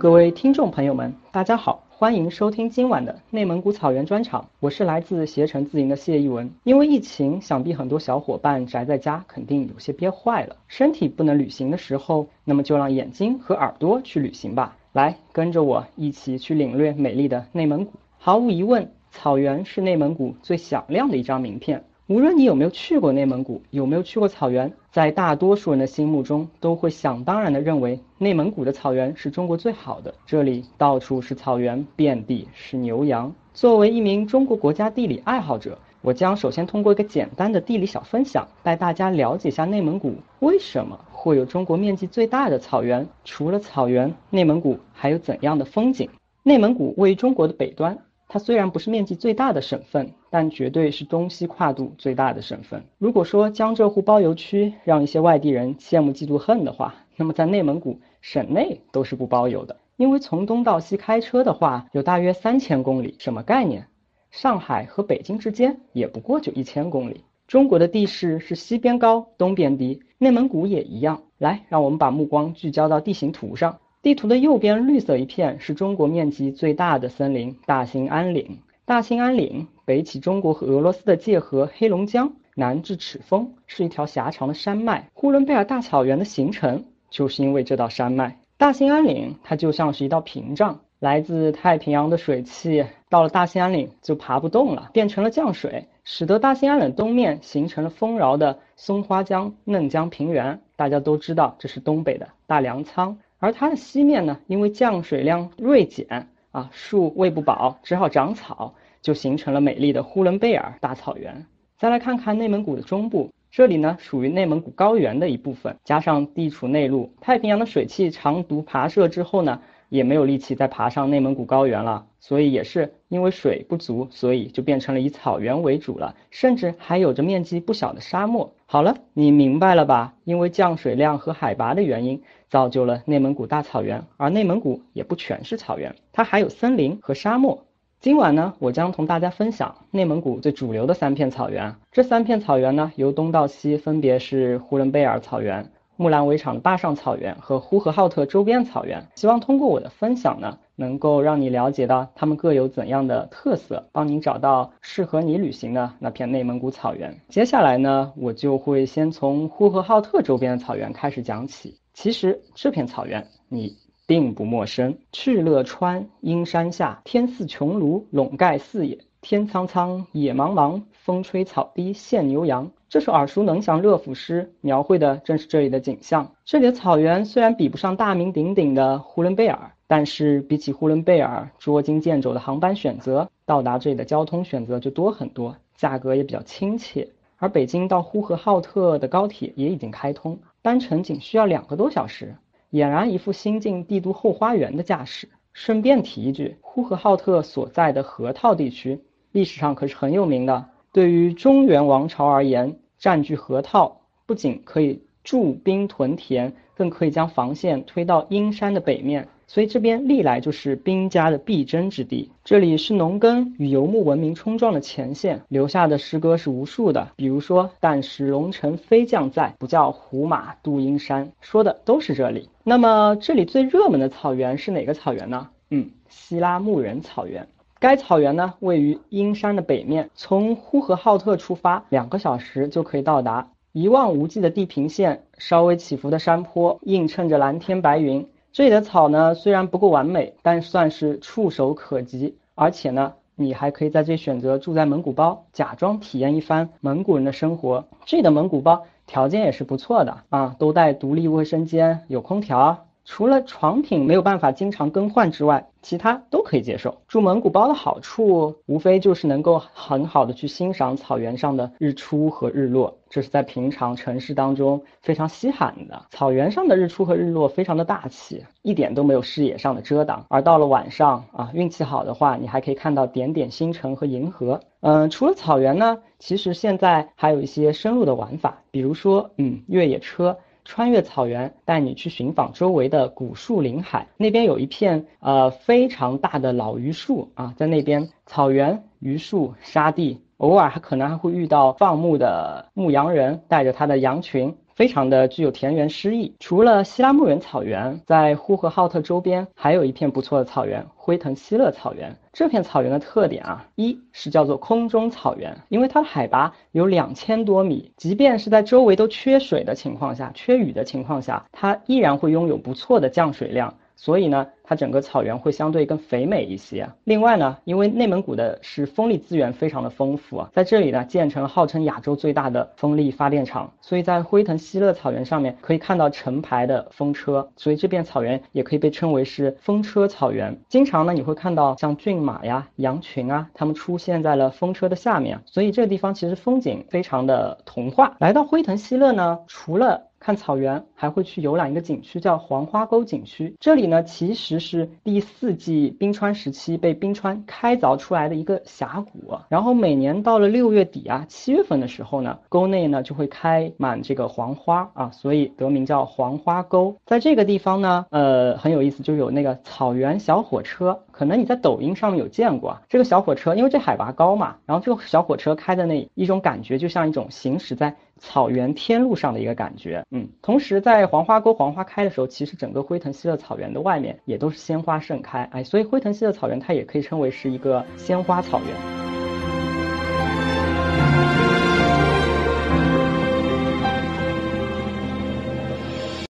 各位听众朋友们，大家好，欢迎收听今晚的内蒙古草原专场。我是来自携程自营的谢一文。因为疫情，想必很多小伙伴宅在家，肯定有些憋坏了。身体不能旅行的时候，那么就让眼睛和耳朵去旅行吧。来，跟着我一起去领略美丽的内蒙古。毫无疑问，草原是内蒙古最响亮的一张名片。无论你有没有去过内蒙古，有没有去过草原，在大多数人的心目中，都会想当然的认为内蒙古的草原是中国最好的。这里到处是草原，遍地是牛羊。作为一名中国国家地理爱好者，我将首先通过一个简单的地理小分享，带大家了解一下内蒙古为什么会有中国面积最大的草原。除了草原，内蒙古还有怎样的风景？内蒙古位于中国的北端。它虽然不是面积最大的省份，但绝对是东西跨度最大的省份。如果说江浙沪包邮区让一些外地人羡慕嫉妒恨的话，那么在内蒙古省内都是不包邮的，因为从东到西开车的话有大约三千公里，什么概念？上海和北京之间也不过就一千公里。中国的地势是西边高，东边低，内蒙古也一样。来，让我们把目光聚焦到地形图上。地图的右边绿色一片是中国面积最大的森林——大兴安岭。大兴安岭北起中国和俄罗斯的界河黑龙江，南至赤峰，是一条狭长的山脉。呼伦贝尔大草原的形成就是因为这道山脉。大兴安岭它就像是一道屏障，来自太平洋的水汽到了大兴安岭就爬不动了，变成了降水，使得大兴安岭东面形成了丰饶的松花江、嫩江平原。大家都知道，这是东北的大粮仓。而它的西面呢，因为降水量锐减啊，树喂不饱，只好长草，就形成了美丽的呼伦贝尔大草原。再来看看内蒙古的中部，这里呢属于内蒙古高原的一部分，加上地处内陆，太平洋的水汽长途跋涉之后呢。也没有力气再爬上内蒙古高原了，所以也是因为水不足，所以就变成了以草原为主了，甚至还有着面积不小的沙漠。好了，你明白了吧？因为降水量和海拔的原因，造就了内蒙古大草原。而内蒙古也不全是草原，它还有森林和沙漠。今晚呢，我将同大家分享内蒙古最主流的三片草原。这三片草原呢，由东到西分别是呼伦贝尔草原。木兰围场坝上草原和呼和浩特周边草原，希望通过我的分享呢，能够让你了解到它们各有怎样的特色，帮你找到适合你旅行的那片内蒙古草原。接下来呢，我就会先从呼和浩特周边的草原开始讲起。其实这片草原你并不陌生，敕勒川，阴山下，天似穹庐，笼盖四野。天苍苍，野茫茫，风吹草低见牛羊。这首耳熟能详乐府诗，描绘的正是这里的景象。这里的草原虽然比不上大名鼎鼎的呼伦贝尔，但是比起呼伦贝尔，捉襟见肘的航班选择，到达这里的交通选择就多很多，价格也比较亲切。而北京到呼和浩特的高铁也已经开通，单程仅需要两个多小时，俨然一副新晋帝都后花园的架势。顺便提一句，呼和浩特所在的河套地区。历史上可是很有名的。对于中原王朝而言，占据河套不仅可以驻兵屯田，更可以将防线推到阴山的北面，所以这边历来就是兵家的必争之地。这里是农耕与游牧文明冲撞的前线，留下的诗歌是无数的。比如说“但使龙城飞将在，不教胡马度阴山”，说的都是这里。那么这里最热门的草原是哪个草原呢？嗯，西拉木仁草原。该草原呢，位于阴山的北面，从呼和浩特出发，两个小时就可以到达。一望无际的地平线，稍微起伏的山坡，映衬着蓝天白云。这里的草呢，虽然不够完美，但算是触手可及。而且呢，你还可以在这选择住在蒙古包，假装体验一番蒙古人的生活。这里的蒙古包条件也是不错的啊，都带独立卫生间，有空调。除了床品没有办法经常更换之外，其他都可以接受。住蒙古包的好处，无非就是能够很好的去欣赏草原上的日出和日落，这是在平常城市当中非常稀罕的。草原上的日出和日落非常的大气，一点都没有视野上的遮挡。而到了晚上啊，运气好的话，你还可以看到点点星辰和银河。嗯，除了草原呢，其实现在还有一些深入的玩法，比如说，嗯，越野车。穿越草原，带你去寻访周围的古树林海。那边有一片呃非常大的老榆树啊，在那边草原、榆树、沙地，偶尔还可能还会遇到放牧的牧羊人，带着他的羊群非常的具有田园诗意。除了希拉木原草原，在呼和浩特周边还有一片不错的草原——辉腾锡勒草原。这片草原的特点啊，一是叫做空中草原，因为它的海拔有两千多米，即便是在周围都缺水的情况下、缺雨的情况下，它依然会拥有不错的降水量。所以呢，它整个草原会相对更肥美一些。另外呢，因为内蒙古的是风力资源非常的丰富啊，在这里呢建成了号称亚洲最大的风力发电厂，所以在辉腾希勒草原上面可以看到成排的风车，所以这片草原也可以被称为是风车草原。经常呢你会看到像骏马呀、羊群啊，它们出现在了风车的下面，所以这个地方其实风景非常的童话。来到辉腾希勒呢，除了看草原，还会去游览一个景区，叫黄花沟景区。这里呢，其实是第四纪冰川时期被冰川开凿出来的一个峡谷。然后每年到了六月底啊、七月份的时候呢，沟内呢就会开满这个黄花啊，所以得名叫黄花沟。在这个地方呢，呃，很有意思，就有那个草原小火车，可能你在抖音上面有见过。这个小火车，因为这海拔高嘛，然后这个小火车开的那一种感觉，就像一种行驶在。草原天路上的一个感觉，嗯，同时在黄花沟黄花开的时候，其实整个辉腾锡勒草原的外面也都是鲜花盛开，哎，所以辉腾锡勒草原它也可以称为是一个鲜花草原。